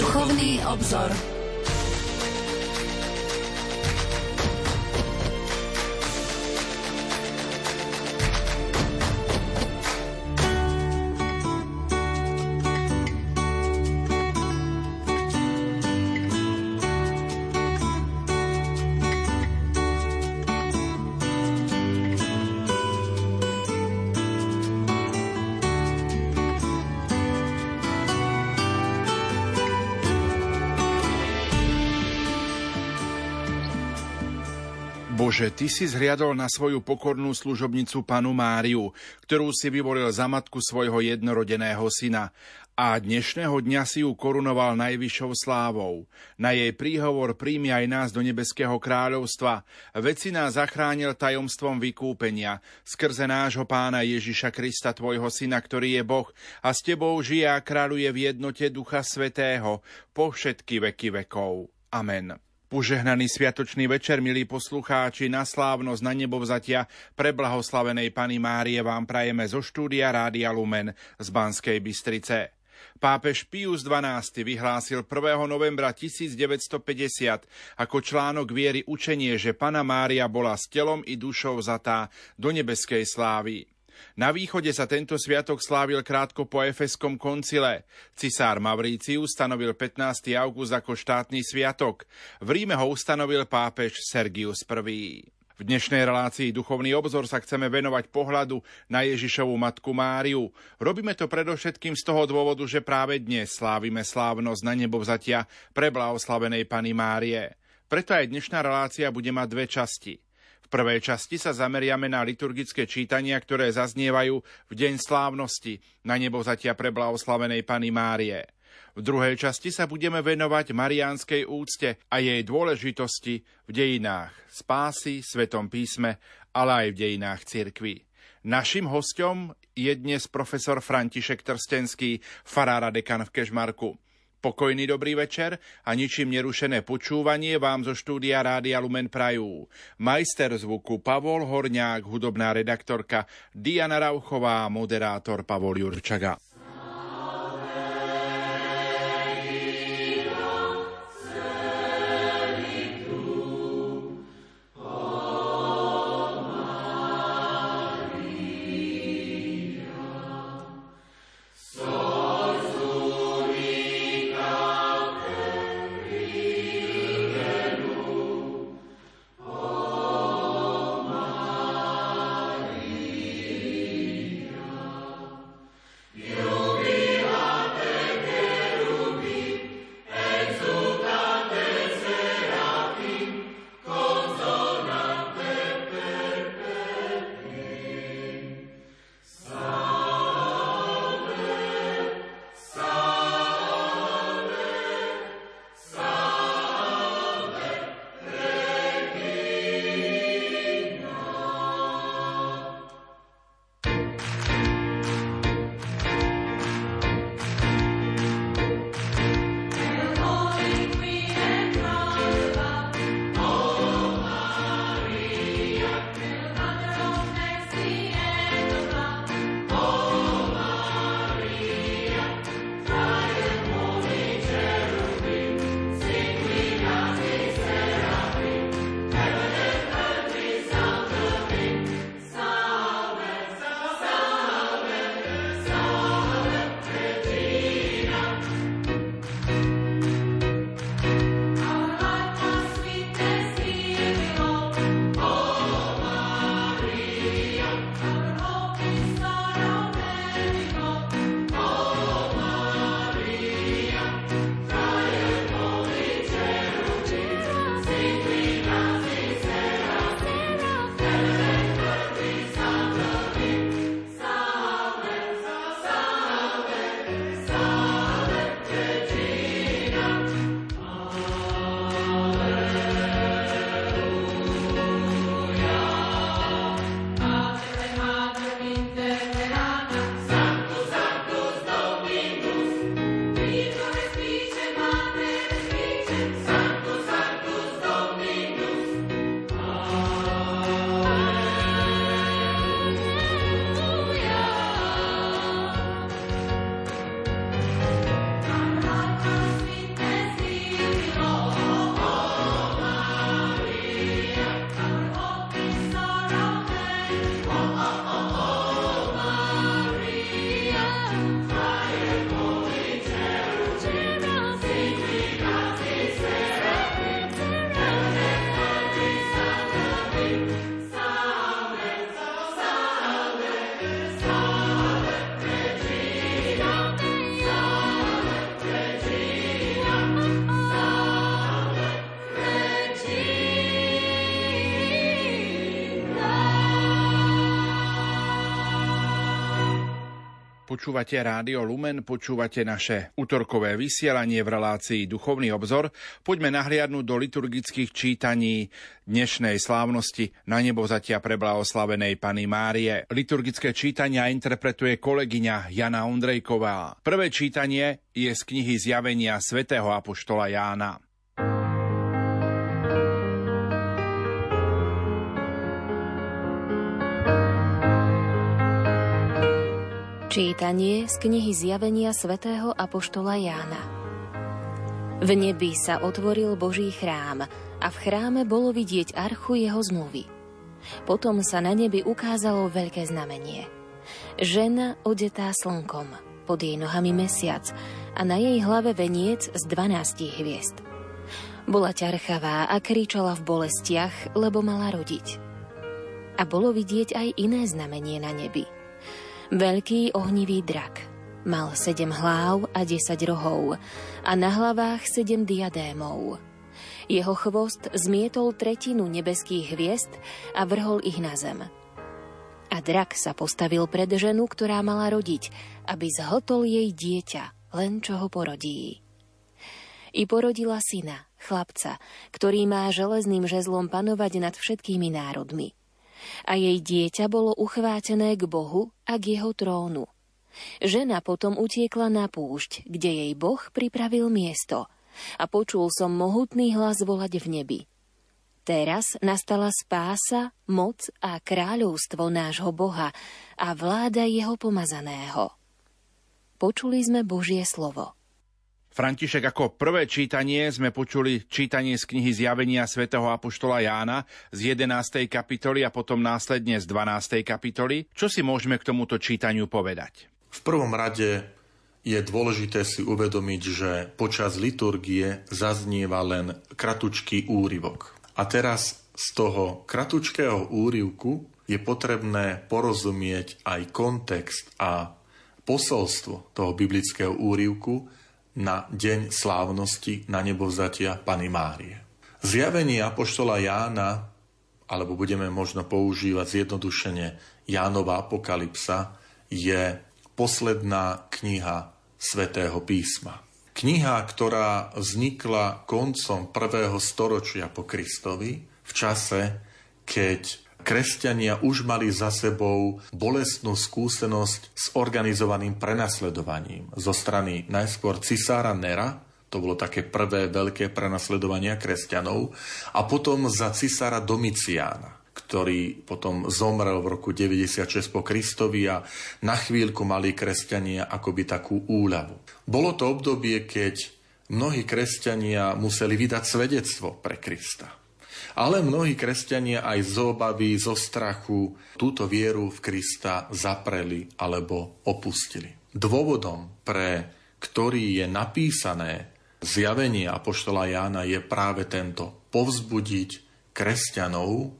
Duchovný obzor. Bože, Ty si zhliadol na svoju pokornú služobnicu panu Máriu, ktorú si vyvolil za matku svojho jednorodeného syna a dnešného dňa si ju korunoval najvyššou slávou. Na jej príhovor príjmi aj nás do nebeského kráľovstva. Veď si nás zachránil tajomstvom vykúpenia, skrze nášho pána Ježiša Krista, tvojho syna, ktorý je Boh a s tebou žije a kráľuje v jednote Ducha Svetého po všetky veky vekov. Amen. Požehnaný sviatočný večer, milí poslucháči, na slávnosť na nebo vzatia pre blahoslavenej Pani Márie vám prajeme zo štúdia Rádia Lumen z Banskej Bystrice. Pápež Pius XII vyhlásil 1. novembra 1950 ako článok viery učenie, že Pana Mária bola s telom i dušou zatá do nebeskej slávy. Na východe sa tento sviatok slávil krátko po Efeskom koncile. Cisár Mavríciu stanovil 15. august ako štátny sviatok. V Ríme ho ustanovil pápež Sergius I. V dnešnej relácii Duchovný obzor sa chceme venovať pohľadu na Ježišovu matku Máriu. Robíme to predovšetkým z toho dôvodu, že práve dnes slávime slávnosť na nebo vzatia pre blahoslavenej Pany Márie. Preto aj dnešná relácia bude mať dve časti prvej časti sa zameriame na liturgické čítania, ktoré zaznievajú v deň slávnosti na zatia pre blahoslavenej Pany Márie. V druhej časti sa budeme venovať mariánskej úcte a jej dôležitosti v dejinách spásy, svetom písme, ale aj v dejinách cirkvy. Našim hostom je dnes profesor František Trstenský, farára dekan v Kežmarku. Pokojný dobrý večer a ničím nerušené počúvanie vám zo štúdia Rádia Lumen Prajú. Majster zvuku Pavol Horňák, hudobná redaktorka Diana Rauchová, moderátor Pavol Jurčaga. Počúvate Rádio Lumen, počúvate naše útorkové vysielanie v relácii Duchovný obzor. Poďme nahliadnúť do liturgických čítaní dnešnej slávnosti na nebo zatia preblahoslavenej Pany Márie. Liturgické čítania interpretuje kolegyňa Jana Ondrejková. Prvé čítanie je z knihy Zjavenia svätého Apoštola Jána. Čítanie z knihy Zjavenia svätého Apoštola Jána V nebi sa otvoril Boží chrám a v chráme bolo vidieť archu jeho zmluvy. Potom sa na nebi ukázalo veľké znamenie. Žena odetá slnkom, pod jej nohami mesiac a na jej hlave veniec z dvanástich hviezd. Bola ťarchavá a kričala v bolestiach, lebo mala rodiť. A bolo vidieť aj iné znamenie na nebi – Veľký ohnivý drak. Mal sedem hlav a desať rohov a na hlavách sedem diadémov. Jeho chvost zmietol tretinu nebeských hviezd a vrhol ich na zem. A drak sa postavil pred ženu, ktorá mala rodiť, aby zhltol jej dieťa, len čo ho porodí. I porodila syna, chlapca, ktorý má železným žezlom panovať nad všetkými národmi – a jej dieťa bolo uchvátené k Bohu a k jeho trónu. Žena potom utiekla na púšť, kde jej Boh pripravil miesto a počul som mohutný hlas volať v nebi. Teraz nastala spása, moc a kráľovstvo nášho Boha a vláda jeho pomazaného. Počuli sme Božie slovo. František, ako prvé čítanie sme počuli čítanie z knihy Zjavenia svätého Apoštola Jána z 11. kapitoly a potom následne z 12. kapitoly. Čo si môžeme k tomuto čítaniu povedať? V prvom rade je dôležité si uvedomiť, že počas liturgie zaznieva len kratučký úryvok. A teraz z toho kratučkého úryvku je potrebné porozumieť aj kontext a posolstvo toho biblického úryvku, na deň slávnosti na nebovzatia Pany Márie. Zjavenie Apoštola Jána, alebo budeme možno používať zjednodušene Jánova apokalypsa, je posledná kniha svätého písma. Kniha, ktorá vznikla koncom prvého storočia po Kristovi, v čase, keď Kresťania už mali za sebou bolestnú skúsenosť s organizovaným prenasledovaním zo strany najskôr cisára Nera, to bolo také prvé veľké prenasledovanie kresťanov, a potom za cisára Domiciána, ktorý potom zomrel v roku 96 po Kristovi a na chvíľku mali kresťania akoby takú úľavu. Bolo to obdobie, keď mnohí kresťania museli vydať svedectvo pre Krista. Ale mnohí kresťania aj z obavy, zo strachu túto vieru v Krista zapreli alebo opustili. Dôvodom, pre ktorý je napísané zjavenie Apoštola Jána je práve tento povzbudiť kresťanov,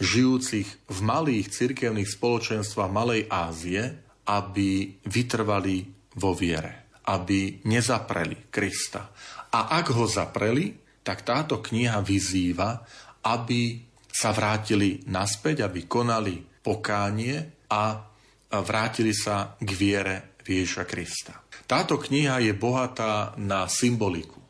žijúcich v malých cirkevných spoločenstvách Malej Ázie, aby vytrvali vo viere, aby nezapreli Krista. A ak ho zapreli, tak táto kniha vyzýva, aby sa vrátili naspäť, aby konali pokánie a vrátili sa k viere v Ježiša Krista. Táto kniha je bohatá na symboliku.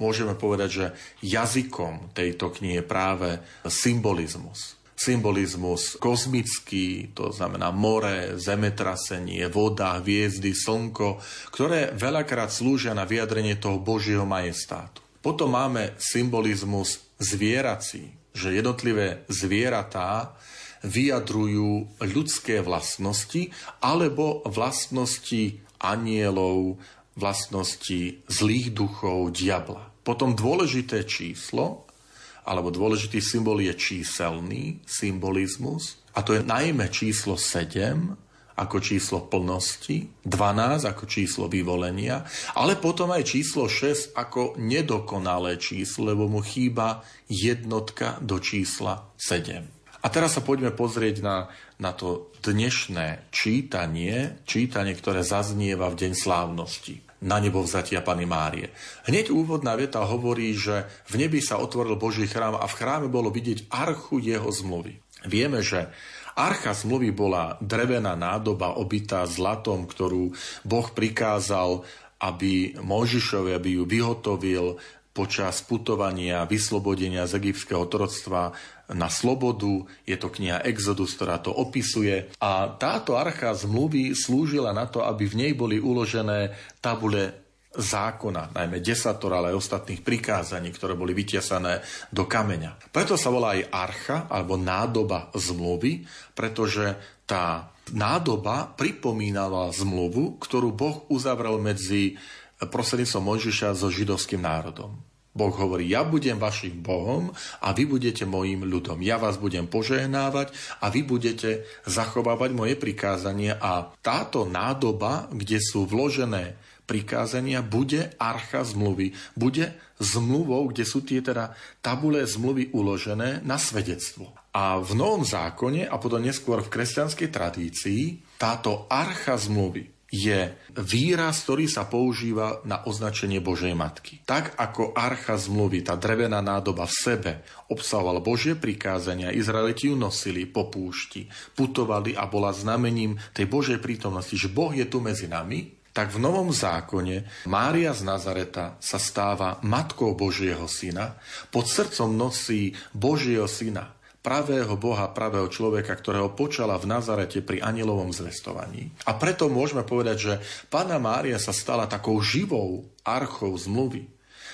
Môžeme povedať, že jazykom tejto knihy je práve symbolizmus. Symbolizmus kozmický, to znamená more, zemetrasenie, voda, hviezdy, slnko, ktoré veľakrát slúžia na vyjadrenie toho Božieho majestátu. Potom máme symbolizmus zvierací, že jednotlivé zvieratá vyjadrujú ľudské vlastnosti alebo vlastnosti anielov, vlastnosti zlých duchov, diabla. Potom dôležité číslo, alebo dôležitý symbol je číselný symbolizmus, a to je najmä číslo 7, ako číslo plnosti, 12 ako číslo vyvolenia, ale potom aj číslo 6 ako nedokonalé číslo, lebo mu chýba jednotka do čísla 7. A teraz sa poďme pozrieť na, na to dnešné čítanie, čítanie, ktoré zaznieva v deň slávnosti na nebo vzatia Pany Márie. Hneď úvodná veta hovorí, že v nebi sa otvoril Boží chrám a v chráme bolo vidieť archu jeho zmluvy. Vieme, že Archa zmluvy bola drevená nádoba obitá zlatom, ktorú Boh prikázal, aby Mojžišovi, aby ju vyhotovil počas putovania, vyslobodenia z egyptského troctva na slobodu. Je to kniha Exodus, ktorá to opisuje. A táto archa zmluvy slúžila na to, aby v nej boli uložené tabule zákona, najmä desator, ale aj ostatných prikázaní, ktoré boli vytesané do kameňa. Preto sa volá aj archa, alebo nádoba zmluvy, pretože tá nádoba pripomínala zmluvu, ktorú Boh uzavrel medzi prostredníctvom Mojžiša so židovským národom. Boh hovorí, ja budem vašim Bohom a vy budete mojim ľudom. Ja vás budem požehnávať a vy budete zachovávať moje prikázanie a táto nádoba, kde sú vložené prikázania, bude archa zmluvy, bude zmluvou, kde sú tie teda tabule zmluvy uložené na svedectvo. A v Novom zákone a potom neskôr v kresťanskej tradícii táto archa zmluvy je výraz, ktorý sa používa na označenie Božej Matky. Tak ako archa zmluvy, tá drevená nádoba v sebe obsahovala Božie prikázania, Izraeliti ju nosili po púšti, putovali a bola znamením tej Božej prítomnosti, že Boh je tu medzi nami, tak v Novom zákone Mária z Nazareta sa stáva matkou Božieho syna, pod srdcom nosí Božieho syna, pravého Boha, pravého človeka, ktorého počala v Nazarete pri anilovom zvestovaní. A preto môžeme povedať, že Pána Mária sa stala takou živou archou zmluvy,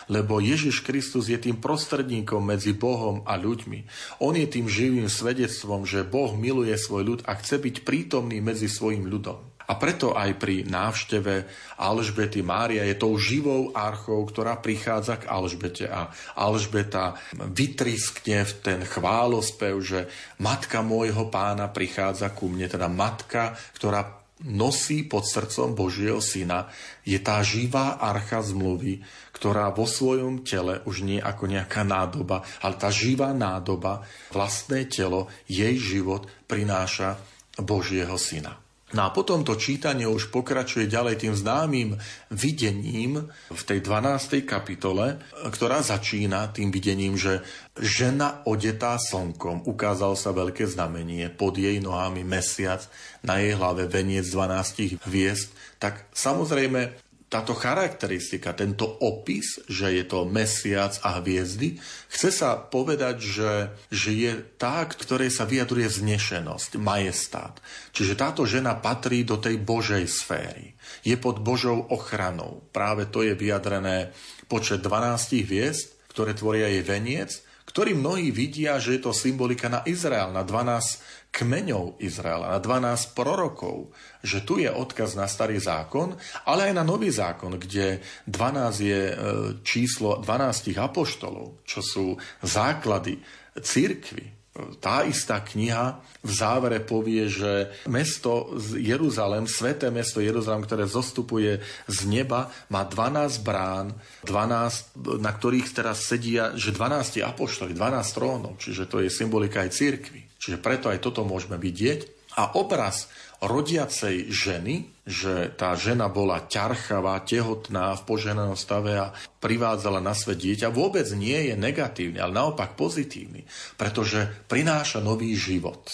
lebo Ježiš Kristus je tým prostredníkom medzi Bohom a ľuďmi. On je tým živým svedectvom, že Boh miluje svoj ľud a chce byť prítomný medzi svojim ľudom. A preto aj pri návšteve Alžbety Mária je tou živou archou, ktorá prichádza k Alžbete a Alžbeta vytriskne v ten chválospev, že matka môjho pána prichádza ku mne, teda matka, ktorá nosí pod srdcom Božieho syna, je tá živá archa zmluvy, ktorá vo svojom tele už nie ako nejaká nádoba, ale tá živá nádoba, vlastné telo, jej život prináša Božieho syna. No a potom to čítanie už pokračuje ďalej tým známym videním v tej 12. kapitole, ktorá začína tým videním, že žena odetá slnkom, ukázal sa veľké znamenie, pod jej nohami mesiac, na jej hlave veniec 12 hviezd, tak samozrejme táto charakteristika, tento opis, že je to mesiac a hviezdy, chce sa povedať, že, že je tá, ktorej sa vyjadruje vznešenosť, majestát. Čiže táto žena patrí do tej Božej sféry. Je pod Božou ochranou. Práve to je vyjadrené počet 12 hviezd, ktoré tvoria jej veniec, ktorý mnohí vidia, že je to symbolika na Izrael, na 12 kmeňov Izraela, na 12 prorokov, že tu je odkaz na starý zákon, ale aj na nový zákon, kde 12 je e, číslo 12 apoštolov, čo sú základy církvy. Tá istá kniha v závere povie, že mesto Jeruzalem, sveté mesto Jeruzalem, ktoré zostupuje z neba, má 12 brán, 12, na ktorých teraz sedia, že 12 apoštoli, 12 trónov, čiže to je symbolika aj církvy. Čiže preto aj toto môžeme vidieť. A obraz rodiacej ženy, že tá žena bola ťarchavá, tehotná v poženanom stave a privádzala na svet dieťa, vôbec nie je negatívny, ale naopak pozitívny, pretože prináša nový život.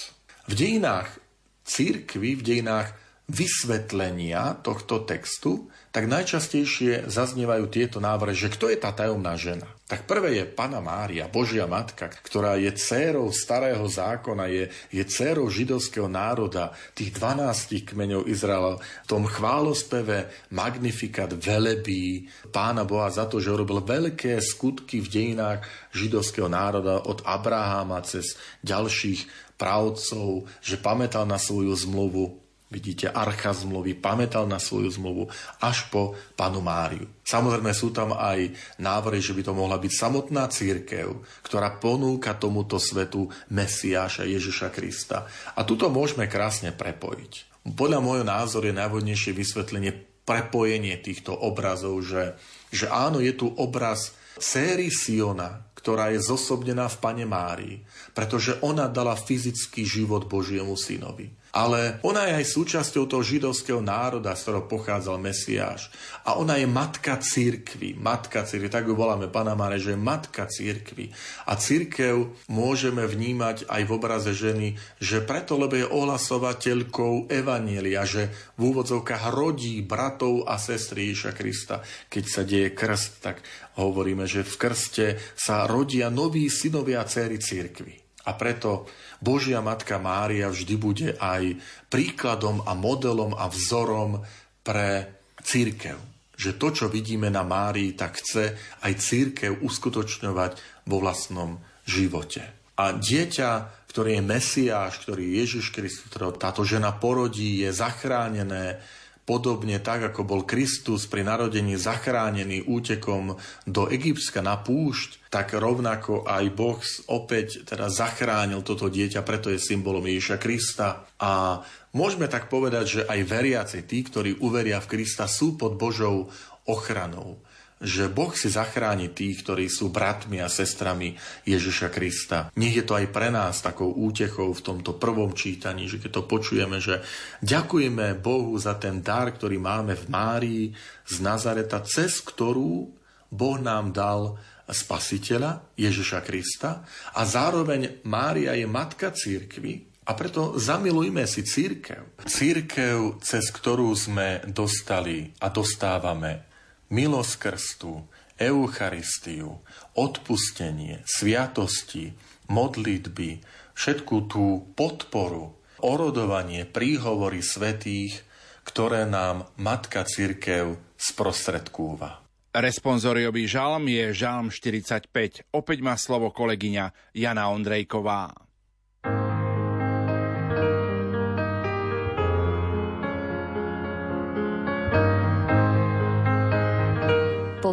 V dejinách církvy, v dejinách vysvetlenia tohto textu, tak najčastejšie zaznievajú tieto návrhy, že kto je tá tajomná žena. Tak prvé je Pana Mária, Božia Matka, ktorá je dcérou starého zákona, je, je dcérou židovského národa, tých 12 kmeňov Izraela, v tom chválospeve Magnifikat velebí Pána Boha za to, že urobil veľké skutky v dejinách židovského národa od Abraháma cez ďalších pravcov, že pamätal na svoju zmluvu, Vidíte, archa zmluvy, pamätal na svoju zmluvu až po panu Máriu. Samozrejme sú tam aj návrhy, že by to mohla byť samotná církev, ktorá ponúka tomuto svetu Mesiáša Ježiša Krista. A tuto môžeme krásne prepojiť. Podľa môjho názoru je najvodnejšie vysvetlenie prepojenie týchto obrazov, že, že áno, je tu obraz séry Siona, ktorá je zosobnená v Pane Márii, pretože ona dala fyzický život Božiemu synovi. Ale ona je aj súčasťou toho židovského národa, z ktorého pochádzal Mesiáš. A ona je matka církvy. Matka církvy, tak ju voláme, Pana Máre, že je matka církvy. A církev môžeme vnímať aj v obraze ženy, že preto, lebo je ohlasovateľkou Evanielia, že v úvodzovkách rodí bratov a sestry Ježiša Krista. Keď sa deje krst, tak hovoríme, že v krste sa rodia noví synovia a céry církvy. A preto Božia Matka Mária vždy bude aj príkladom a modelom a vzorom pre církev. Že to, čo vidíme na Márii, tak chce aj církev uskutočňovať vo vlastnom živote. A dieťa, ktorý je Mesiáš, ktorý je Ježiš Kristus, ktorého táto žena porodí, je zachránené, Podobne tak, ako bol Kristus pri narodení zachránený útekom do Egyptska na púšť, tak rovnako aj Boh opäť teda zachránil toto dieťa, preto je symbolom Ježiša Krista. A môžeme tak povedať, že aj veriaci, tí, ktorí uveria v Krista, sú pod Božou ochranou že Boh si zachráni tých, ktorí sú bratmi a sestrami Ježiša Krista. Nech je to aj pre nás takou útechou v tomto prvom čítaní, že keď to počujeme, že ďakujeme Bohu za ten dar, ktorý máme v Márii z Nazareta, cez ktorú Boh nám dal spasiteľa Ježiša Krista a zároveň Mária je matka církvy, a preto zamilujme si církev. Církev, cez ktorú sme dostali a dostávame milosť krstu, Eucharistiu, odpustenie, sviatosti, modlitby, všetku tú podporu, orodovanie, príhovory svetých, ktoré nám Matka Cirkev sprostredkúva. Responsoriový žalm je žalm 45. Opäť má slovo kolegyňa Jana Ondrejková.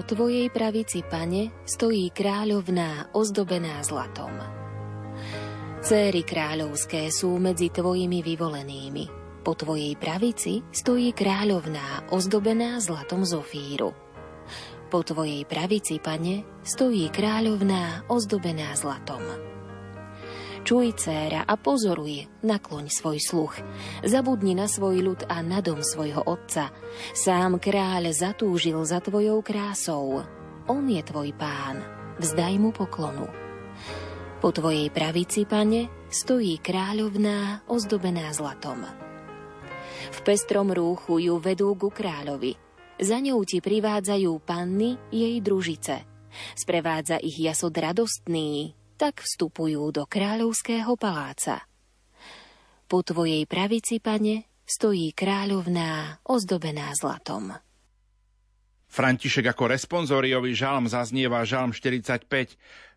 Po tvojej pravici, pane, stojí kráľovná ozdobená zlatom. Céry kráľovské sú medzi tvojimi vyvolenými. Po tvojej pravici stojí kráľovná ozdobená zlatom zofíru. Po tvojej pravici, pane, stojí kráľovná ozdobená zlatom. Čuj, céra, a pozoruj, nakloň svoj sluch. Zabudni na svoj ľud a na dom svojho otca. Sám kráľ zatúžil za tvojou krásou. On je tvoj pán, vzdaj mu poklonu. Po tvojej pravici, pane, stojí kráľovná ozdobená zlatom. V pestrom rúchu ju vedú ku kráľovi. Za ňou ti privádzajú panny jej družice. Sprevádza ich jasod radostný, tak vstupujú do kráľovského paláca. Po tvojej pravici, pane, stojí kráľovná ozdobená zlatom. František ako responsoriový žalm zaznieva žalm 45.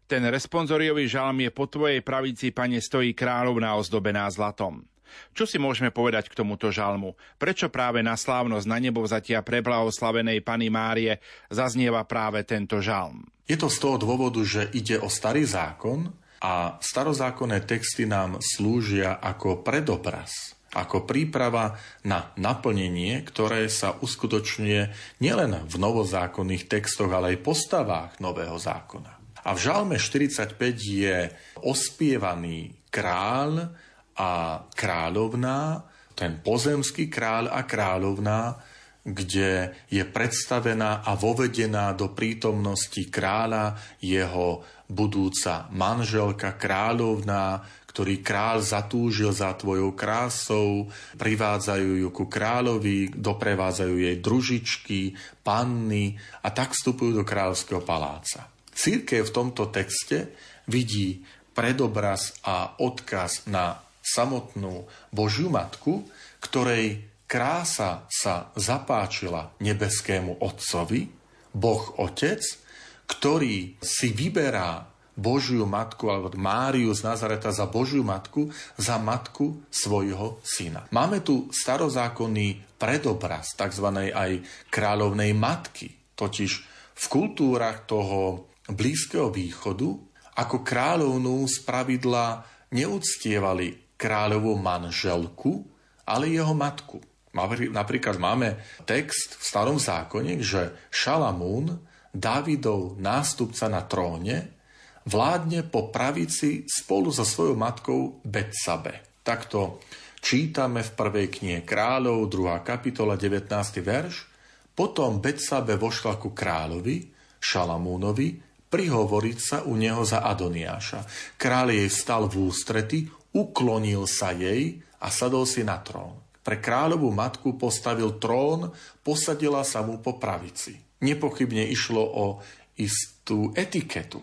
Ten responsoriový žalm je po tvojej pravici, pane, stojí kráľovná ozdobená zlatom. Čo si môžeme povedať k tomuto žalmu? Prečo práve na slávnosť na nebo vzatia preblahoslavenej Pany Márie zaznieva práve tento žalm? Je to z toho dôvodu, že ide o starý zákon a starozákonné texty nám slúžia ako predobraz, ako príprava na naplnenie, ktoré sa uskutočňuje nielen v novozákonných textoch, ale aj postavách nového zákona. A v Žalme 45 je ospievaný kráľ a kráľovná, ten pozemský kráľ a kráľovná, kde je predstavená a vovedená do prítomnosti kráľa jeho budúca manželka, kráľovná, ktorý kráľ zatúžil za tvojou krásou, privádzajú ju ku kráľovi, doprevádzajú jej družičky, panny a tak vstupujú do kráľovského paláca. Církev v tomto texte vidí predobraz a odkaz na samotnú Božiu Matku, ktorej krása sa zapáčila nebeskému Otcovi, Boh Otec, ktorý si vyberá Božiu matku alebo Máriu z Nazareta za Božiu matku, za matku svojho syna. Máme tu starozákonný predobraz tzv. aj kráľovnej matky, totiž v kultúrach toho Blízkeho východu ako kráľovnú z pravidla kráľovú manželku, ale jeho matku. Napríklad máme text v starom zákone, že Šalamún, Dávidov nástupca na tróne, vládne po pravici spolu so svojou matkou Betsabe. Takto čítame v prvej knihe kráľov, 2. kapitola, 19. verš. Potom Betsabe vošla ku kráľovi, Šalamúnovi, prihovoriť sa u neho za Adoniáša. Kráľ jej stal v ústrety, uklonil sa jej a sadol si na trón. Pre kráľovú matku postavil trón, posadila sa mu po pravici. Nepochybne išlo o istú etiketu,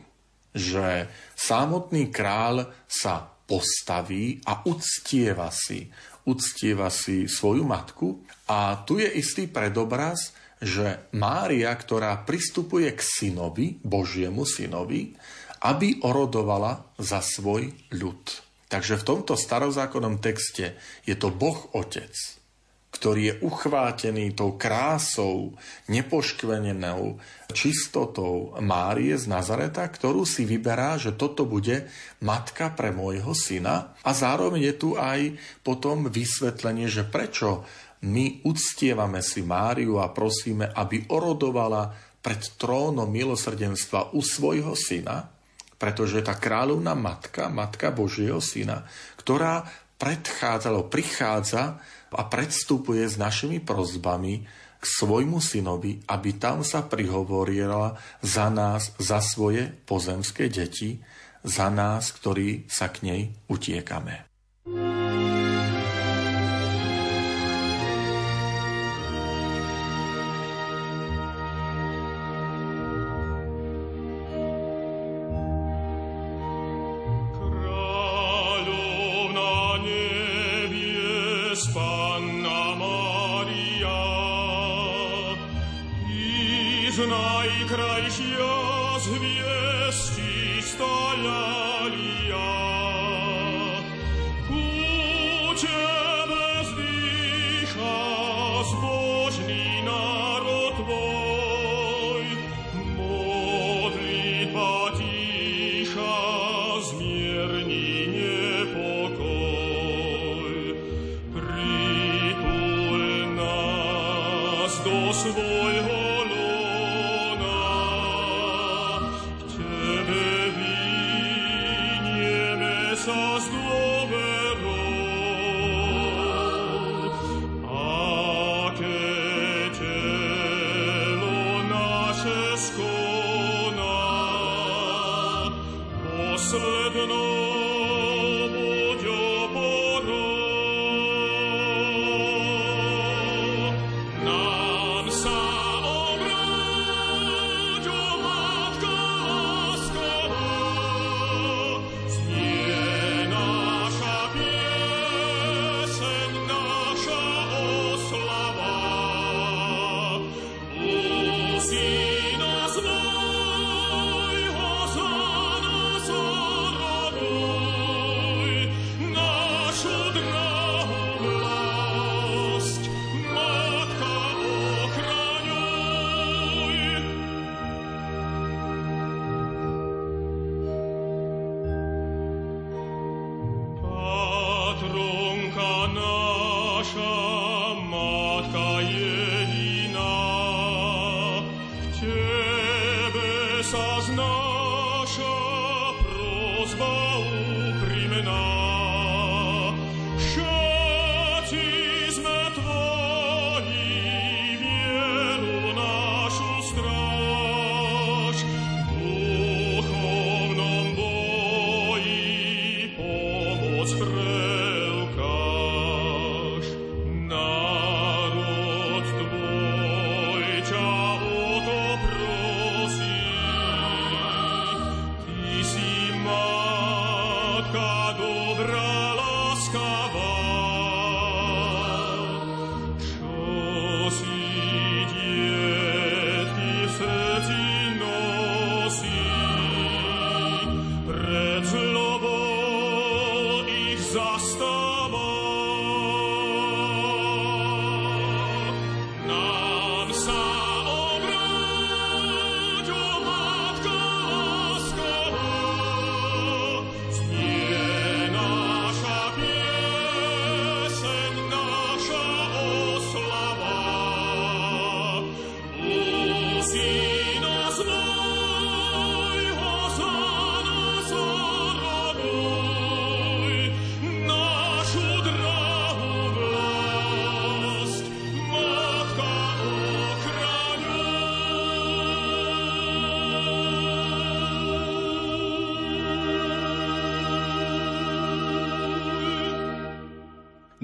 že samotný kráľ sa postaví a uctieva si, uctieva si svoju matku. A tu je istý predobraz, že Mária, ktorá pristupuje k synovi, Božiemu synovi, aby orodovala za svoj ľud. Takže v tomto starozákonnom texte je to Boh Otec, ktorý je uchvátený tou krásou, nepoškvenenou čistotou Márie z Nazareta, ktorú si vyberá, že toto bude matka pre môjho syna. A zároveň je tu aj potom vysvetlenie, že prečo my uctievame si Máriu a prosíme, aby orodovala pred trónom milosrdenstva u svojho syna, pretože tá kráľovná matka, matka Božieho syna, ktorá predchádzala, prichádza a predstupuje s našimi prozbami k svojmu synovi, aby tam sa prihovorila za nás, za svoje pozemské deti, za nás, ktorí sa k nej utiekame. Божья звезды стояли я.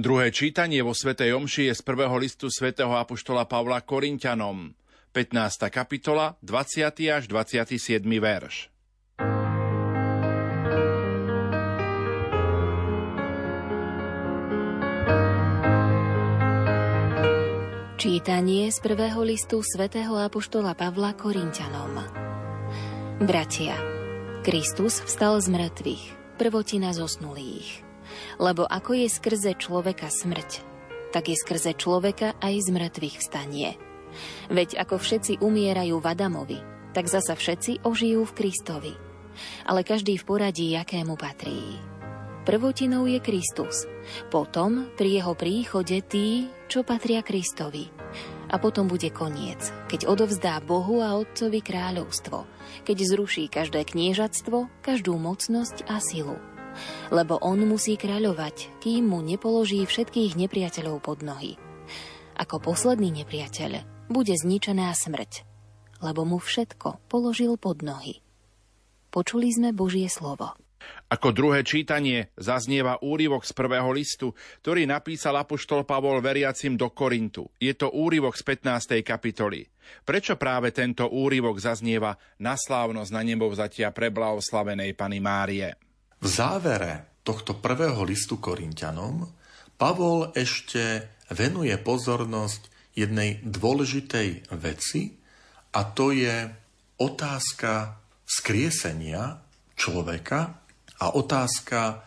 Druhé čítanie vo Svetej Omši je z prvého listu svätého Apoštola Pavla Korintianom, 15. kapitola, 20. až 27. verš. Čítanie z prvého listu svätého Apoštola Pavla Korintianom Bratia, Kristus vstal z mŕtvych, prvotina zosnulých. Lebo ako je skrze človeka smrť, tak je skrze človeka aj z mŕtvych vstanie. Veď ako všetci umierajú v Adamovi, tak zasa všetci ožijú v Kristovi. Ale každý v poradí, jakému patrí. Prvotinou je Kristus, potom pri jeho príchode tí, čo patria Kristovi. A potom bude koniec, keď odovzdá Bohu a Otcovi kráľovstvo, keď zruší každé kniežatstvo, každú mocnosť a silu lebo on musí kráľovať, kým mu nepoloží všetkých nepriateľov pod nohy. Ako posledný nepriateľ bude zničená smrť, lebo mu všetko položil pod nohy. Počuli sme Božie slovo. Ako druhé čítanie zaznieva úryvok z prvého listu, ktorý napísal apoštol Pavol veriacim do Korintu. Je to úryvok z 15. kapitoly. Prečo práve tento úryvok zaznieva na slávnosť na nebovzatia preblahoslavenej Pany Márie? V závere tohto prvého listu Korintianom Pavol ešte venuje pozornosť jednej dôležitej veci a to je otázka skriesenia človeka a otázka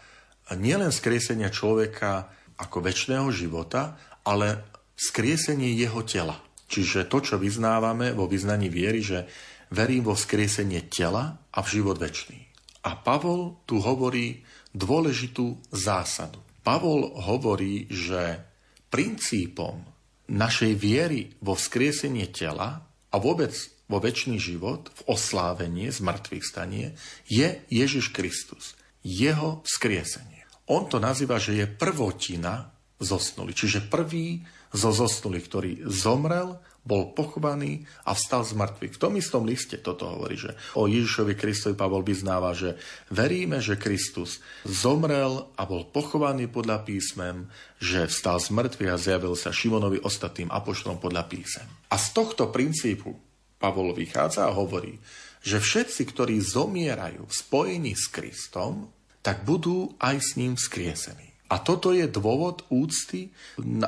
nielen skriesenia človeka ako väčšného života, ale skriesenie jeho tela. Čiže to, čo vyznávame vo vyznaní viery, že verím vo skriesenie tela a v život väčší. A Pavol tu hovorí dôležitú zásadu. Pavol hovorí, že princípom našej viery vo vzkriesenie tela a vôbec vo väčší život, v oslávenie, z mŕtvych stanie, je Ježiš Kristus. Jeho vzkriesenie. On to nazýva, že je prvotina zosnuli. Čiže prvý zo zosnulých, ktorý zomrel bol pochovaný a vstal z mŕtvych. V tom istom liste toto hovorí, že o Ježišovi Kristovi Pavol vyznáva, že veríme, že Kristus zomrel a bol pochovaný podľa písmem, že vstal z mŕtvych a zjavil sa Šimonovi ostatným apoštolom podľa písem. A z tohto princípu Pavol vychádza a hovorí, že všetci, ktorí zomierajú v spojení s Kristom, tak budú aj s ním vzkriesení. A toto je dôvod úcty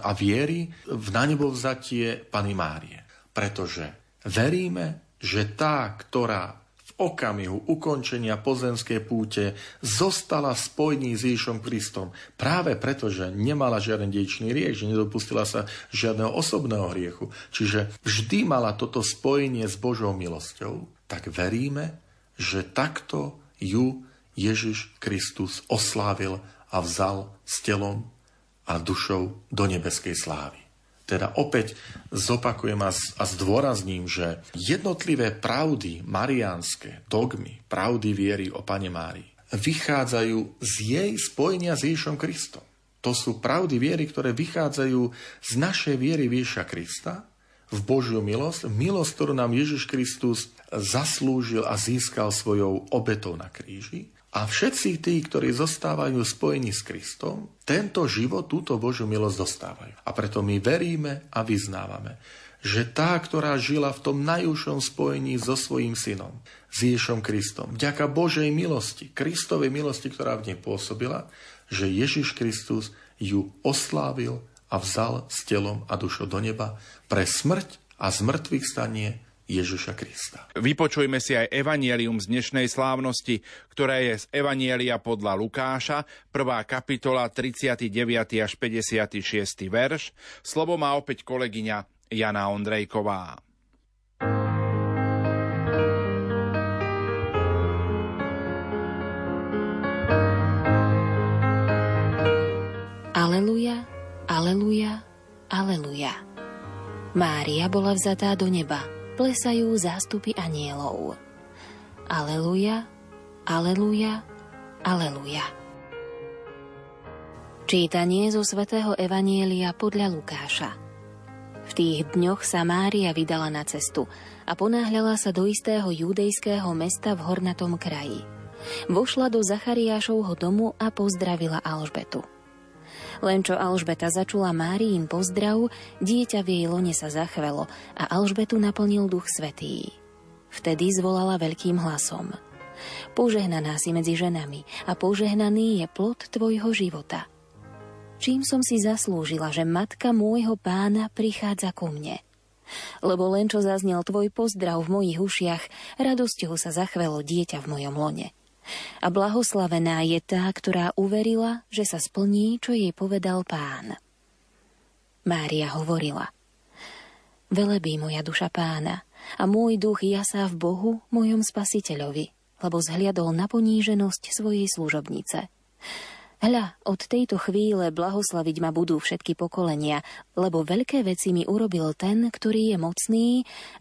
a viery v nanebovzatie Pany Márie. Pretože veríme, že tá, ktorá v okamihu ukončenia pozemskej púte zostala v s Ježišom Kristom práve preto, že nemala žiaden dejčný riech, že nedopustila sa žiadneho osobného hriechu, čiže vždy mala toto spojenie s Božou milosťou, tak veríme, že takto ju Ježiš Kristus oslávil a vzal s telom a dušou do nebeskej slávy. Teda opäť zopakujem a, zdôrazním, že jednotlivé pravdy mariánske, dogmy, pravdy viery o Pane Márii vychádzajú z jej spojenia s Ježišom Kristom. To sú pravdy viery, ktoré vychádzajú z našej viery Ježiša Krista v Božiu milosť, milosť, ktorú nám Ježiš Kristus zaslúžil a získal svojou obetou na kríži a všetci tí, ktorí zostávajú spojení s Kristom, tento život, túto Božiu milosť dostávajú. A preto my veríme a vyznávame, že tá, ktorá žila v tom najúžšom spojení so svojím synom, s Ježom Kristom, vďaka Božej milosti, Kristovej milosti, ktorá v nej pôsobila, že Ježiš Kristus ju oslávil a vzal s telom a dušou do neba pre smrť a zmrtvých stanie Ježiša Krista. Vypočujme si aj evanielium z dnešnej slávnosti, ktoré je z Evanielia podľa Lukáša, 1. kapitola 39. až 56. verš. Slovo má opäť kolegyňa Jana Ondrejková. Aleluja, aleluja, aleluja. Mária bola vzatá do neba plesajú zástupy anielov. Aleluja, aleluja, aleluja. Čítanie zo svätého Evanielia podľa Lukáša. V tých dňoch sa Mária vydala na cestu a ponáhľala sa do istého judejského mesta v hornatom kraji. Vošla do Zachariášovho domu a pozdravila Alžbetu. Len čo Alžbeta začula Máriin pozdrav, dieťa v jej lone sa zachvelo a Alžbetu naplnil duch svetý. Vtedy zvolala veľkým hlasom. Požehnaná si medzi ženami a požehnaný je plod tvojho života. Čím som si zaslúžila, že matka môjho pána prichádza ku mne? Lebo len čo zaznel tvoj pozdrav v mojich ušiach, radosťou sa zachvelo dieťa v mojom lone. A blahoslavená je tá, ktorá uverila, že sa splní, čo jej povedal pán. Mária hovorila, Velebí moja duša pána a môj duch jasá v Bohu, mojom spasiteľovi, lebo zhliadol na poníženosť svojej služobnice. Hľa, od tejto chvíle blahoslaviť ma budú všetky pokolenia, lebo veľké veci mi urobil ten, ktorý je mocný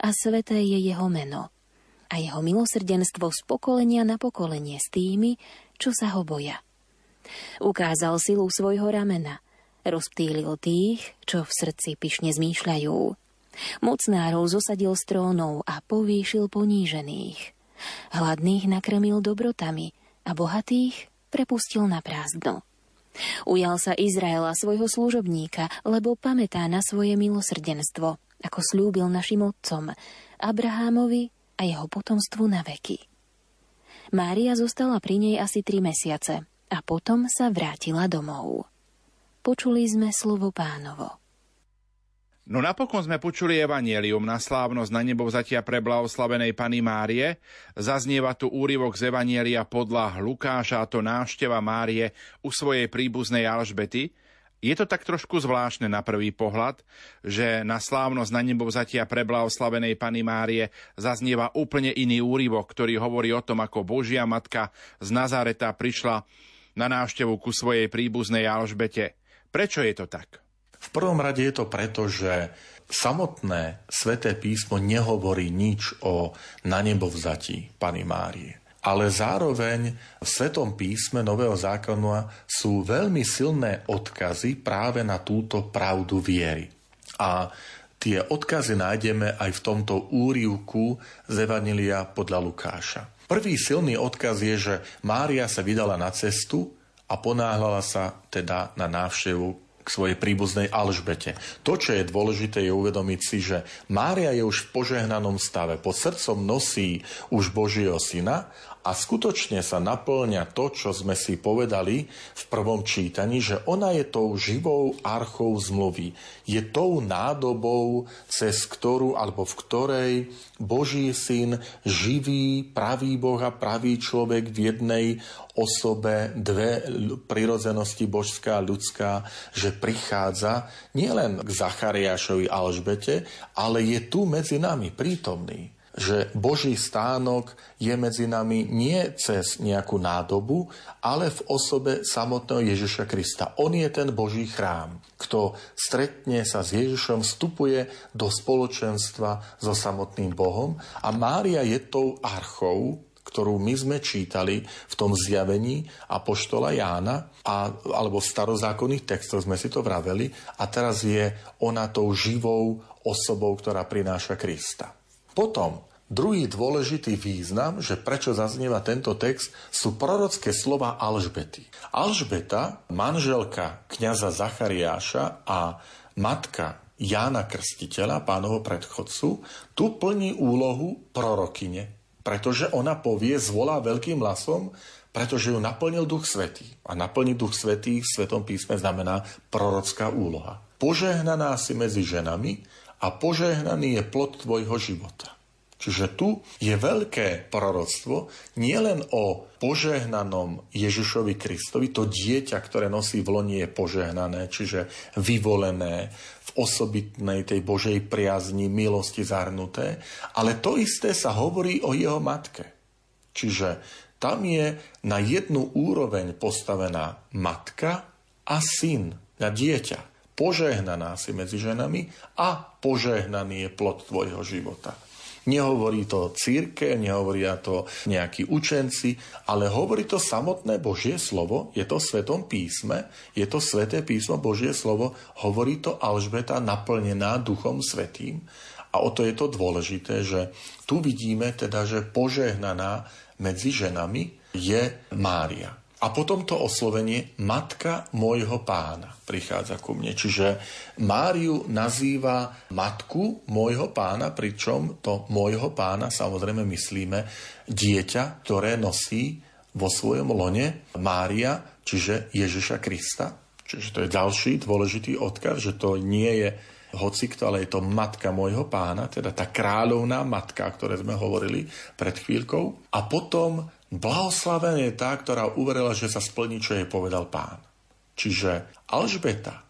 a sveté je jeho meno a jeho milosrdenstvo z pokolenia na pokolenie s tými, čo sa ho boja. Ukázal silu svojho ramena, rozptýlil tých, čo v srdci pyšne zmýšľajú. Mocnárov zosadil z trónov a povýšil ponížených. Hladných nakrmil dobrotami a bohatých prepustil na prázdno. Ujal sa Izraela svojho služobníka, lebo pamätá na svoje milosrdenstvo, ako slúbil našim otcom, Abrahámovi a jeho potomstvu na veky. Mária zostala pri nej asi tri mesiace a potom sa vrátila domov. Počuli sme slovo pánovo. No napokon sme počuli evanielium na slávnosť na nebo vzatia pre blahoslavenej Pany Márie. Zaznieva tu úryvok z evanielia podľa Lukáša, a to návšteva Márie u svojej príbuznej Alžbety, je to tak trošku zvláštne na prvý pohľad, že na slávnosť na nebo vzatia preblahoslavenej Pany Márie zaznieva úplne iný úryvok, ktorý hovorí o tom, ako Božia Matka z Nazareta prišla na návštevu ku svojej príbuznej Alžbete. Prečo je to tak? V prvom rade je to preto, že samotné sväté písmo nehovorí nič o na nebo Pany Márie ale zároveň v Svetom písme Nového zákona sú veľmi silné odkazy práve na túto pravdu viery. A tie odkazy nájdeme aj v tomto úrivku z Evanília podľa Lukáša. Prvý silný odkaz je, že Mária sa vydala na cestu a ponáhľala sa teda na návštevu k svojej príbuznej Alžbete. To, čo je dôležité, je uvedomiť si, že Mária je už v požehnanom stave. Pod srdcom nosí už Božieho syna a skutočne sa naplňa to, čo sme si povedali v prvom čítaní, že ona je tou živou archou zmluvy. Je tou nádobou, cez ktorú alebo v ktorej Boží syn, živý, pravý Boh a pravý človek v jednej osobe, dve prirodzenosti božská a ľudská, že prichádza nielen k Zachariášovi Alžbete, ale je tu medzi nami prítomný že Boží stánok je medzi nami nie cez nejakú nádobu, ale v osobe samotného Ježiša Krista. On je ten Boží chrám. Kto stretne sa s Ježišom, vstupuje do spoločenstva so samotným Bohom a Mária je tou archou, ktorú my sme čítali v tom zjavení Apoštola Jána, a, alebo v starozákonných textoch sme si to vraveli, a teraz je ona tou živou osobou, ktorá prináša Krista. Potom druhý dôležitý význam, že prečo zaznieva tento text, sú prorocké slova Alžbety. Alžbeta, manželka kňaza Zachariáša a matka Jána Krstiteľa, pánovo predchodcu, tu plní úlohu prorokyne, pretože ona povie, zvolá veľkým hlasom, pretože ju naplnil Duch Svetý. A naplniť Duch Svetý v Svetom písme znamená prorocká úloha. Požehnaná si medzi ženami a požehnaný je plod tvojho života. Čiže tu je veľké proroctvo nielen o požehnanom Ježišovi Kristovi, to dieťa, ktoré nosí v loni je požehnané, čiže vyvolené v osobitnej tej Božej priazni, milosti zahrnuté, ale to isté sa hovorí o jeho matke. Čiže tam je na jednu úroveň postavená matka a syn, na dieťa požehnaná si medzi ženami a požehnaný je plod tvojho života. Nehovorí to círke, nehovoria to nejakí učenci, ale hovorí to samotné Božie slovo, je to v Svetom písme, je to Sveté písmo, Božie slovo, hovorí to Alžbeta naplnená Duchom Svetým. A o to je to dôležité, že tu vidíme teda, že požehnaná medzi ženami je Mária. A potom to oslovenie matka môjho pána prichádza ku mne. Čiže Máriu nazýva matku môjho pána, pričom to môjho pána samozrejme myslíme dieťa, ktoré nosí vo svojom lone Mária, čiže Ježiša Krista. Čiže to je ďalší dôležitý odkaz, že to nie je hocikto, ale je to matka môjho pána, teda tá kráľovná matka, o ktorej sme hovorili pred chvíľkou. A potom Blahoslavená je tá, ktorá uverila, že sa splní, čo jej povedal pán. Čiže Alžbeta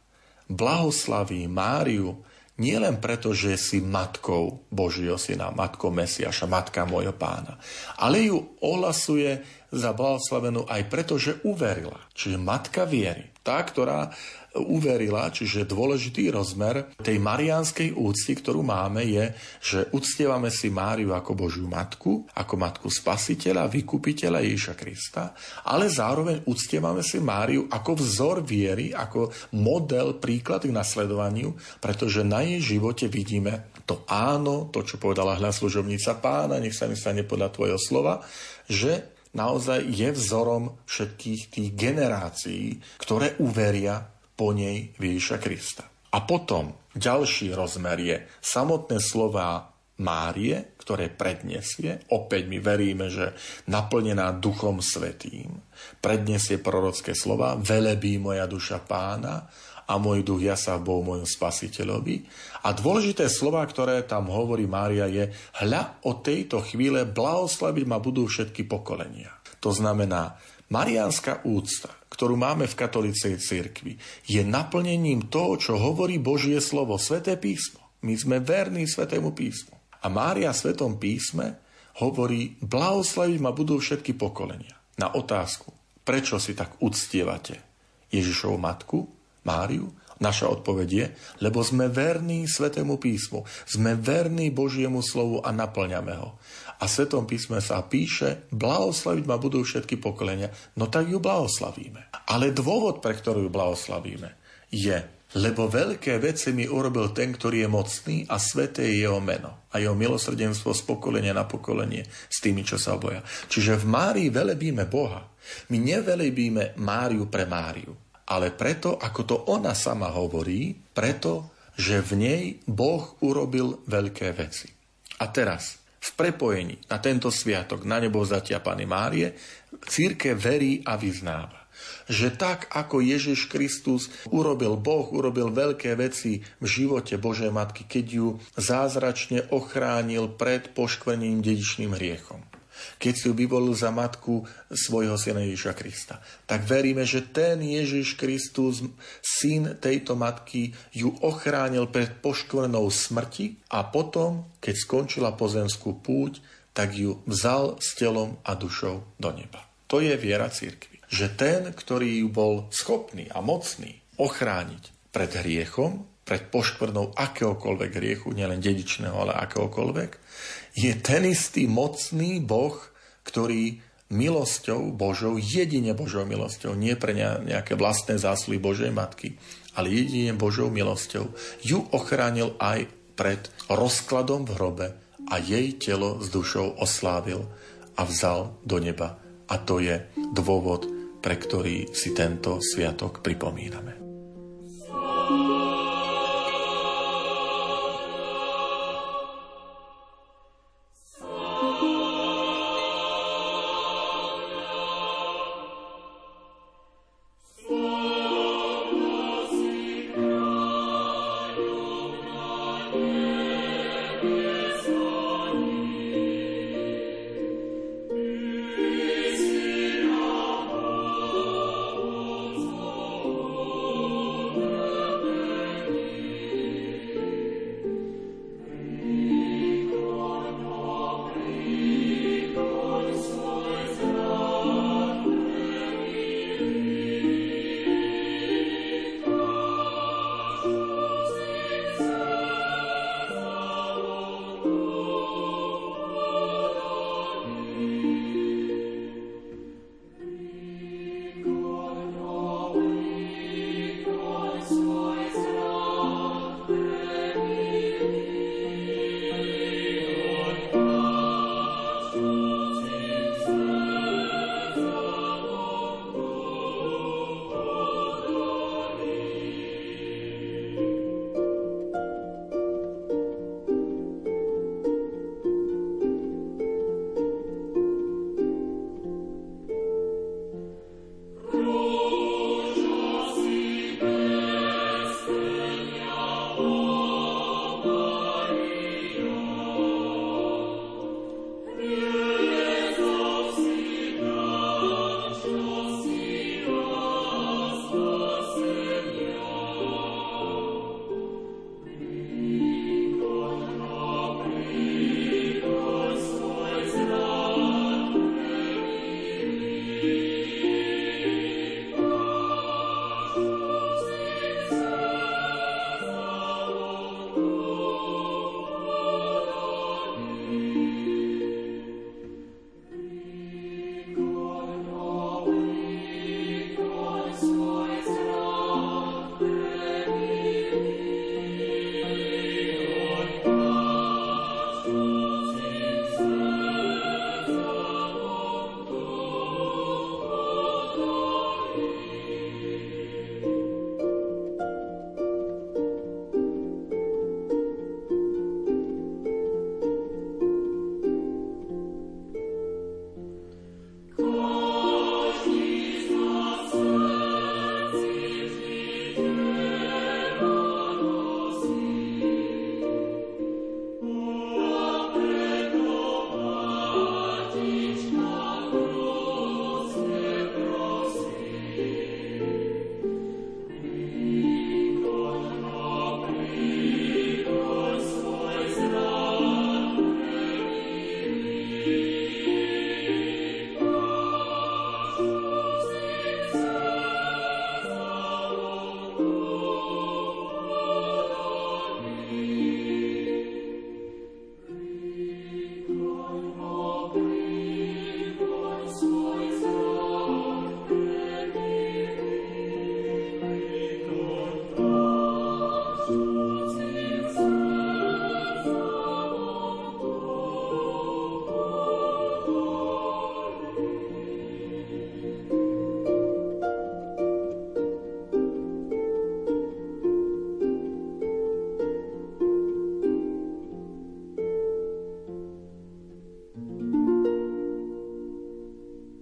blahoslaví Máriu nie len preto, že si matkou Božieho syna, matkou Mesiaša, matka môjho pána, ale ju ohlasuje za blahoslavenú aj preto, že uverila. Čiže matka viery. Tá, ktorá uverila, čiže dôležitý rozmer tej marianskej úcty, ktorú máme, je, že uctievame si Máriu ako Božiu matku, ako matku spasiteľa, vykupiteľa Ježiša Krista, ale zároveň uctievame si Máriu ako vzor viery, ako model, príklad k nasledovaniu, pretože na jej živote vidíme to áno, to, čo povedala hľa služobnica pána, nech sa mi stane podľa tvojho slova, že naozaj je vzorom všetkých tých generácií, ktoré uveria po nej Ježiša Krista. A potom ďalší rozmer je samotné slova Márie, ktoré predniesie, opäť my veríme, že naplnená Duchom Svetým, predniesie prorocké slova, velebí moja duša pána a môj duch sa bol mojom spasiteľovi. A dôležité slova, ktoré tam hovorí Mária je, hľa od tejto chvíle blahoslaviť ma budú všetky pokolenia. To znamená, mariánska úcta, ktorú máme v katolícej cirkvi, je naplnením toho, čo hovorí Božie slovo, Sveté písmo. My sme verní Svetému písmu. A Mária v Svetom písme hovorí, blahoslaviť ma budú všetky pokolenia. Na otázku, prečo si tak uctievate Ježišovu matku, Máriu, Naša odpoveď je, lebo sme verní Svetému písmu, sme verní Božiemu slovu a naplňame ho. A Svetom písme sa píše, blahoslaviť ma budú všetky pokolenia, no tak ju blahoslavíme. Ale dôvod, pre ktorú ju blahoslavíme, je, lebo veľké veci mi urobil ten, ktorý je mocný a sveté je jeho meno a jeho milosrdenstvo z pokolenia na pokolenie s tými, čo sa boja. Čiže v Márii velebíme Boha. My nevelebíme Máriu pre Máriu ale preto, ako to ona sama hovorí, preto, že v nej Boh urobil veľké veci. A teraz, v prepojení na tento sviatok, na nebo vzatia Pany Márie, círke verí a vyznáva že tak ako Ježiš Kristus urobil Boh, urobil veľké veci v živote Božej Matky, keď ju zázračne ochránil pred poškvením dedičným hriechom keď si ju vyvolil za matku svojho syna Ježiša Krista. Tak veríme, že ten Ježiš Kristus, syn tejto matky, ju ochránil pred poškvrnou smrti a potom, keď skončila pozemskú púť, tak ju vzal s telom a dušou do neba. To je viera církvy. Že ten, ktorý ju bol schopný a mocný ochrániť pred hriechom, pred poškvrnou akéhokoľvek hriechu, nielen dedičného, ale akéhokoľvek, je ten istý mocný Boh, ktorý milosťou Božou, jedine Božou milosťou, nie pre nejaké vlastné zásluhy Božej Matky, ale jedine Božou milosťou, ju ochránil aj pred rozkladom v hrobe a jej telo s dušou oslávil a vzal do neba. A to je dôvod, pre ktorý si tento sviatok pripomíname.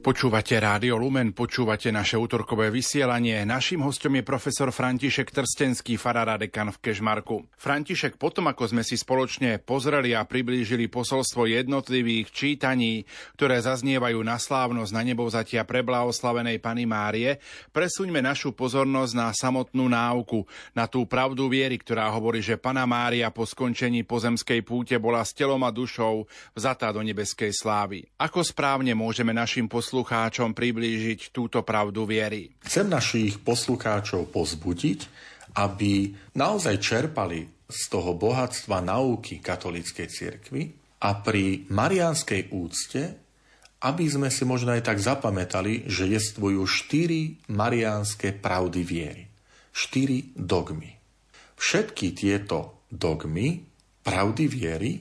Počúvate Rádio Lumen, počúvate naše útorkové vysielanie. Naším hostom je profesor František Trstenský, farára dekan v Kežmarku. František, potom ako sme si spoločne pozreli a priblížili posolstvo jednotlivých čítaní, ktoré zaznievajú na slávnosť na nebovzatia preblahoslavenej Pany Márie, presuňme našu pozornosť na samotnú náuku, na tú pravdu viery, ktorá hovorí, že Pana Mária po skončení pozemskej púte bola s telom a dušou vzatá do nebeskej slávy. Ako správne môžeme našim poslucháčom poslucháčom priblížiť túto pravdu viery? Chcem našich poslucháčov pozbudiť, aby naozaj čerpali z toho bohatstva nauky katolíckej cirkvi a pri marianskej úcte, aby sme si možno aj tak zapamätali, že jestvujú štyri mariánske pravdy viery. Štyri dogmy. Všetky tieto dogmy, pravdy viery,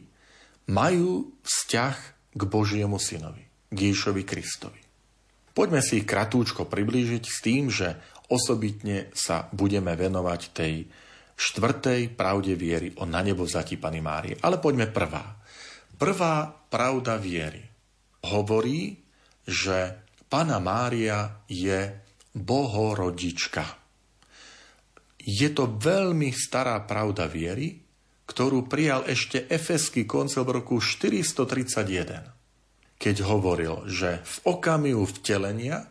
majú vzťah k Božiemu synovi. Ježišovi Kristovi. Poďme si ich kratúčko priblížiť s tým, že osobitne sa budeme venovať tej štvrtej pravde viery o na nebo vzatí Pany Márie. Ale poďme prvá. Prvá pravda viery hovorí, že Pana Mária je bohorodička. Je to veľmi stará pravda viery, ktorú prijal ešte Efeský koncil v roku 431 keď hovoril, že v okamihu vtelenia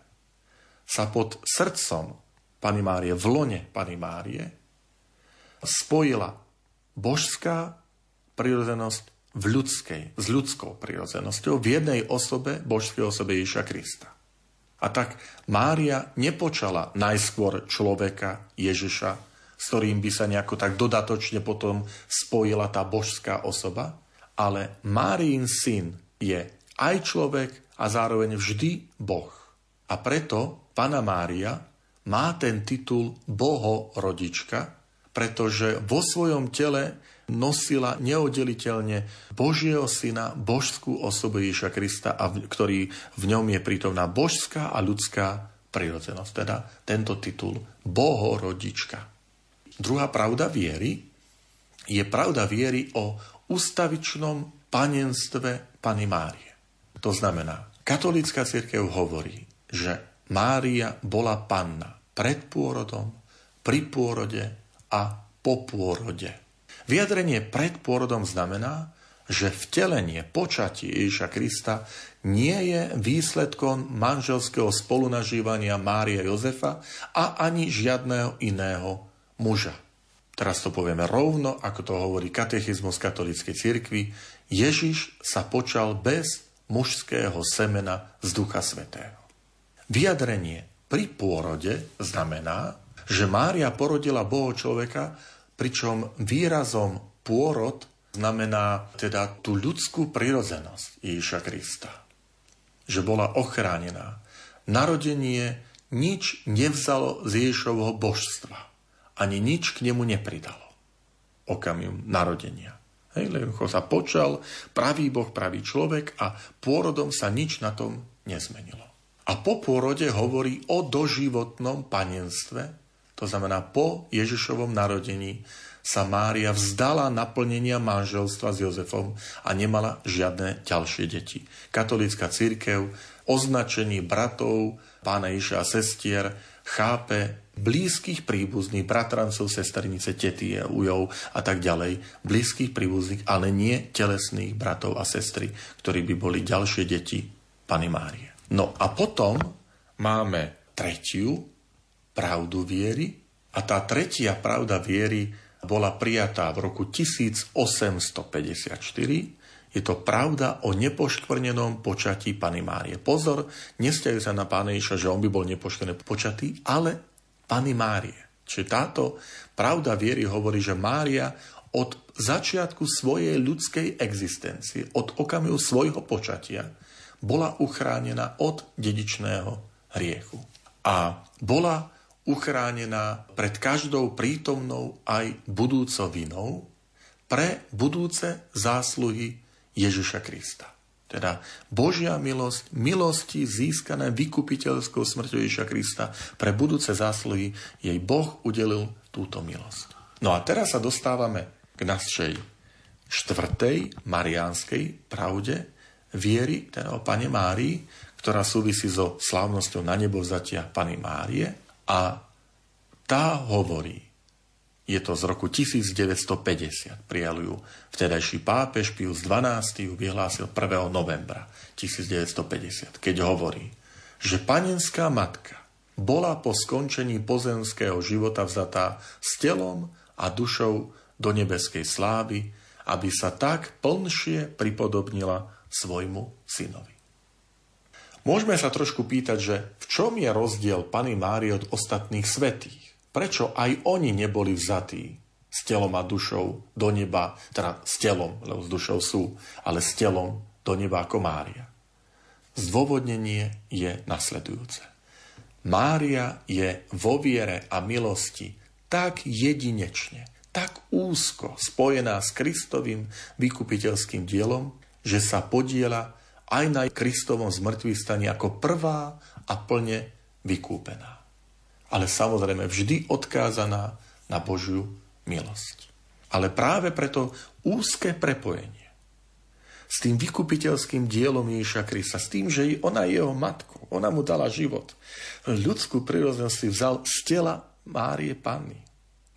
sa pod srdcom Pany Márie, v lone Pany Márie, spojila božská prirodzenosť v ľudskej, s ľudskou prirodzenosťou v jednej osobe, božskej osobe Ježiša Krista. A tak Mária nepočala najskôr človeka Ježiša, s ktorým by sa nejako tak dodatočne potom spojila tá božská osoba, ale Máriin syn je aj človek a zároveň vždy Boh. A preto Pana Mária má ten titul Bohorodička, pretože vo svojom tele nosila neoddeliteľne Božieho syna, božskú osobu Ježiša Krista, a v, ktorý v ňom je prítomná božská a ľudská prirodzenosť. Teda tento titul Bohorodička. Druhá pravda viery je pravda viery o ustavičnom panenstve Pany Márie. To znamená, katolícka církev hovorí, že Mária bola panna pred pôrodom, pri pôrode a po pôrode. Vyjadrenie pred pôrodom znamená, že vtelenie, počatie Ježiša Krista nie je výsledkom manželského spolunažívania Mária Jozefa a ani žiadného iného muža. Teraz to povieme rovno, ako to hovorí katechizmus katolíckej cirkvi. Ježiš sa počal bez mužského semena z Ducha Svetého. Vyjadrenie pri pôrode znamená, že Mária porodila Boho človeka, pričom výrazom pôrod znamená teda tú ľudskú prirodzenosť Ježiša Krista. Že bola ochránená. Narodenie nič nevzalo z Ježišovho božstva. Ani nič k nemu nepridalo. Okamium narodenia. Hej, Lenko sa počal, pravý Boh, pravý človek a pôrodom sa nič na tom nezmenilo. A po pôrode hovorí o doživotnom panenstve, to znamená po Ježišovom narodení sa Mária vzdala naplnenia manželstva s Jozefom a nemala žiadne ďalšie deti. Katolícka církev označení bratov pána Ježiša a sestier chápe blízkych príbuzných, bratrancov, sestrnice, tety, ujov a tak ďalej, blízkych príbuzných, ale nie telesných bratov a sestry, ktorí by boli ďalšie deti Pany Márie. No a potom máme tretiu pravdu viery a tá tretia pravda viery bola prijatá v roku 1854 je to pravda o nepoškvrnenom počatí Pany Márie. Pozor, nestiajú sa na Pána Ježiša, že on by bol nepoškvrnený počatý, ale Pany Márie. Čiže táto pravda viery hovorí, že Mária od začiatku svojej ľudskej existencie, od okamihu svojho počatia, bola uchránená od dedičného hriechu. A bola uchránená pred každou prítomnou aj budúcou vinou pre budúce zásluhy Ježiša Krista. Teda Božia milosť, milosti získané vykupiteľskou smrťou Ježiša Krista pre budúce zásluhy, jej Boh udelil túto milosť. No a teraz sa dostávame k našej štvrtej mariánskej pravde viery, teda o Pane Márii, ktorá súvisí so slávnosťou na nebo vzatia Pany Márie a tá hovorí, je to z roku 1950, prijal ju vtedajší pápež Pius XII ju vyhlásil 1. novembra 1950, keď hovorí, že panenská matka bola po skončení pozemského života vzatá s telom a dušou do nebeskej slávy, aby sa tak plnšie pripodobnila svojmu synovi. Môžeme sa trošku pýtať, že v čom je rozdiel Pany Márie od ostatných svetých? Prečo aj oni neboli vzatí s telom a dušou do neba, teda s telom, lebo s dušou sú, ale s telom do neba ako Mária? Zdôvodnenie je nasledujúce. Mária je vo viere a milosti tak jedinečne, tak úzko spojená s Kristovým vykupiteľským dielom, že sa podiela aj na Kristovom zmrtvý stane ako prvá a plne vykúpená. Ale samozrejme vždy odkázaná na Božiu milosť. Ale práve preto úzke prepojenie s tým vykupiteľským dielom Ježiša Krista, s tým, že ona je jeho matkou, ona mu dala život. Ľudskú prírodzenosť si vzal z tela Márie Panny.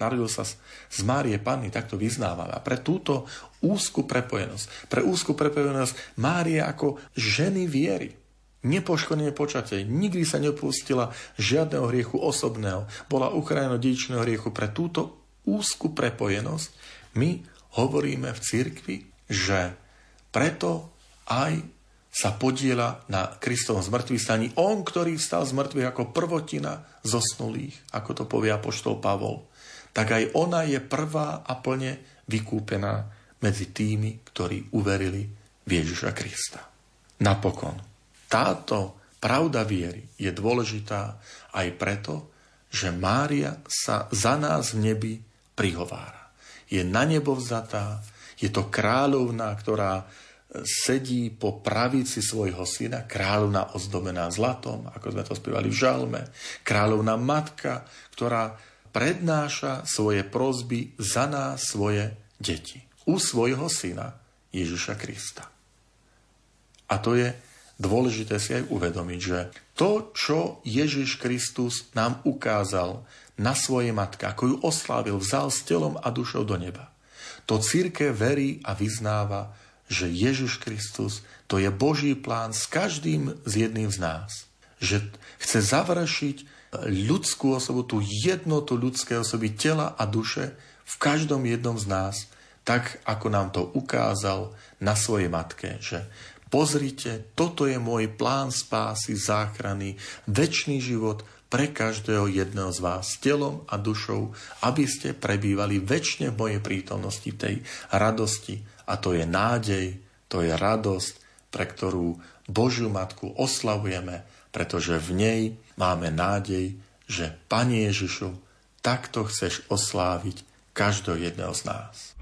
Narodil sa z Márie Panny, takto vyznávame. A pre túto úzku prepojenosť, pre úzku prepojenosť Márie ako ženy viery, nepoškodené počatie, nikdy sa nepustila žiadneho hriechu osobného, bola ukrajeno dedičného hriechu. Pre túto úzku prepojenosť my hovoríme v cirkvi, že preto aj sa podiela na Kristovom zmrtvý staní. On, ktorý vstal z mŕtvych ako prvotina zosnulých, ako to povie apoštol Pavol tak aj ona je prvá a plne vykúpená medzi tými, ktorí uverili v Ježiša Krista. Napokon, táto pravda viery je dôležitá aj preto, že Mária sa za nás v nebi prihovára. Je na nebo vzatá, je to kráľovná, ktorá sedí po pravici svojho syna, kráľovná ozdobená zlatom, ako sme to spievali v žalme, kráľovná matka, ktorá prednáša svoje prozby za nás svoje deti. U svojho syna Ježiša Krista. A to je dôležité si aj uvedomiť, že to, čo Ježiš Kristus nám ukázal na svojej matke, ako ju oslávil, vzal s telom a dušou do neba. To círke verí a vyznáva, že Ježiš Kristus to je Boží plán s každým z jedným z nás. Že chce završiť ľudskú osobu, tú jednotu ľudskej osoby, tela a duše v každom jednom z nás, tak ako nám to ukázal na svojej matke, že pozrite, toto je môj plán spásy, záchrany, väčší život pre každého jedného z vás, telom a dušou, aby ste prebývali väčšine v mojej prítomnosti, tej radosti. A to je nádej, to je radosť, pre ktorú Božiu Matku oslavujeme, pretože v nej máme nádej, že Pane Ježišu, takto chceš osláviť každého jedného z nás.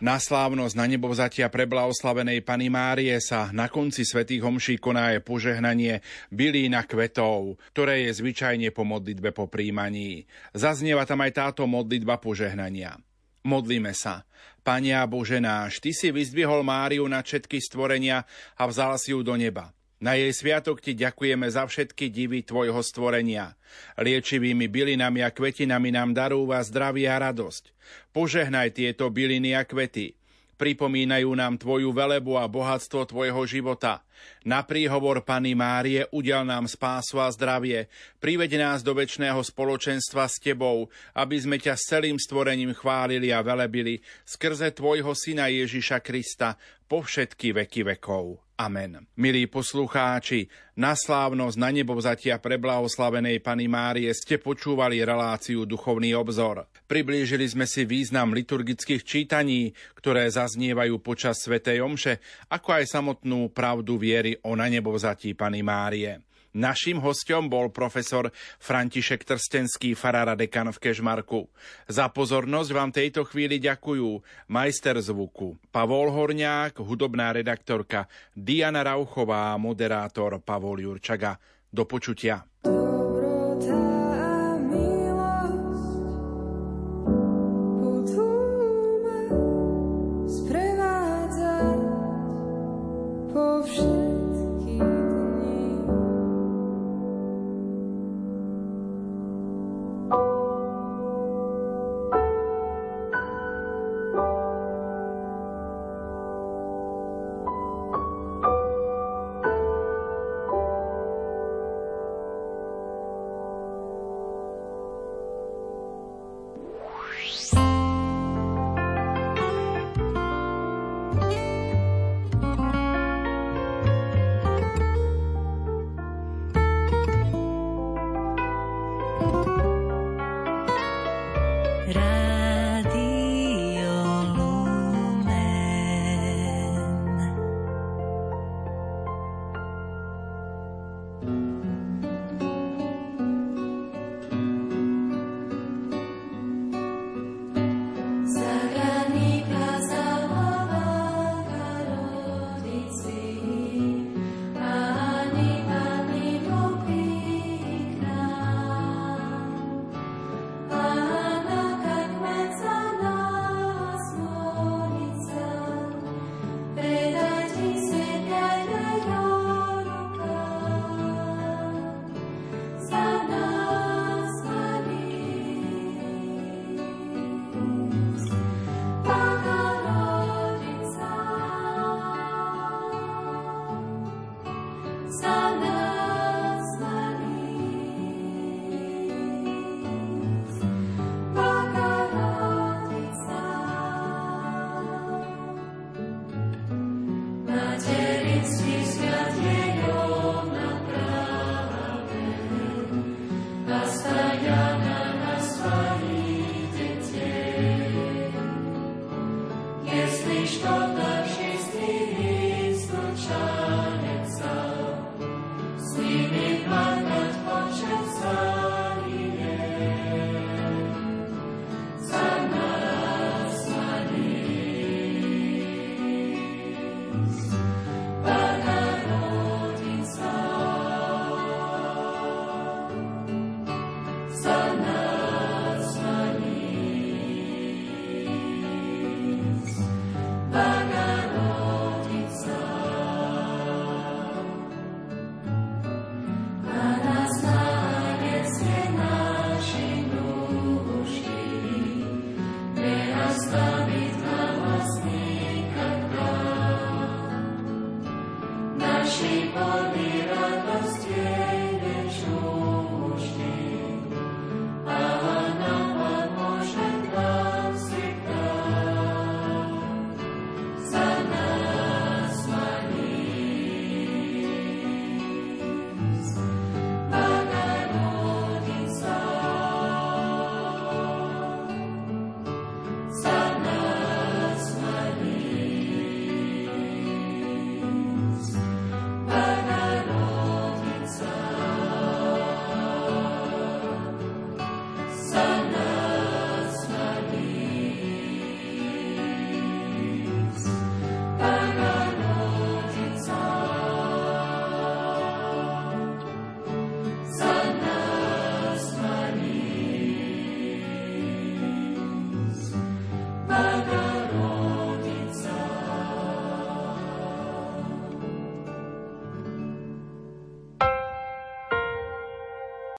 Na slávnosť na nebovzatia preblahoslavenej Pany Márie sa na konci svätých homší koná je požehnanie bylína kvetov, ktoré je zvyčajne po modlitbe po príjmaní. Zaznieva tam aj táto modlitba požehnania. Modlíme sa. Pania Bože náš, Ty si vyzdvihol Máriu na všetky stvorenia a vzal si ju do neba. Na jej sviatok ti ďakujeme za všetky divy tvojho stvorenia. Liečivými bylinami a kvetinami nám darúva zdravie a radosť. Požehnaj tieto byliny a kvety. Pripomínajú nám tvoju velebu a bohatstvo tvojho života. Na príhovor Pany Márie udel nám spásu a zdravie. Priveď nás do väčšného spoločenstva s tebou, aby sme ťa s celým stvorením chválili a velebili skrze tvojho syna Ježiša Krista po všetky veky vekov. Amen. Milí poslucháči, na slávnosť na nebovzatia preblahoslavenej Pany Márie ste počúvali reláciu Duchovný obzor. Priblížili sme si význam liturgických čítaní, ktoré zaznievajú počas Svetej Omše, ako aj samotnú pravdu viery o na nebovzatí Pany Márie. Naším hostom bol profesor František Trstenský, farára dekan v Kežmarku. Za pozornosť vám tejto chvíli ďakujú majster zvuku Pavol Horňák, hudobná redaktorka Diana Rauchová a moderátor Pavol Jurčaga. Do počutia.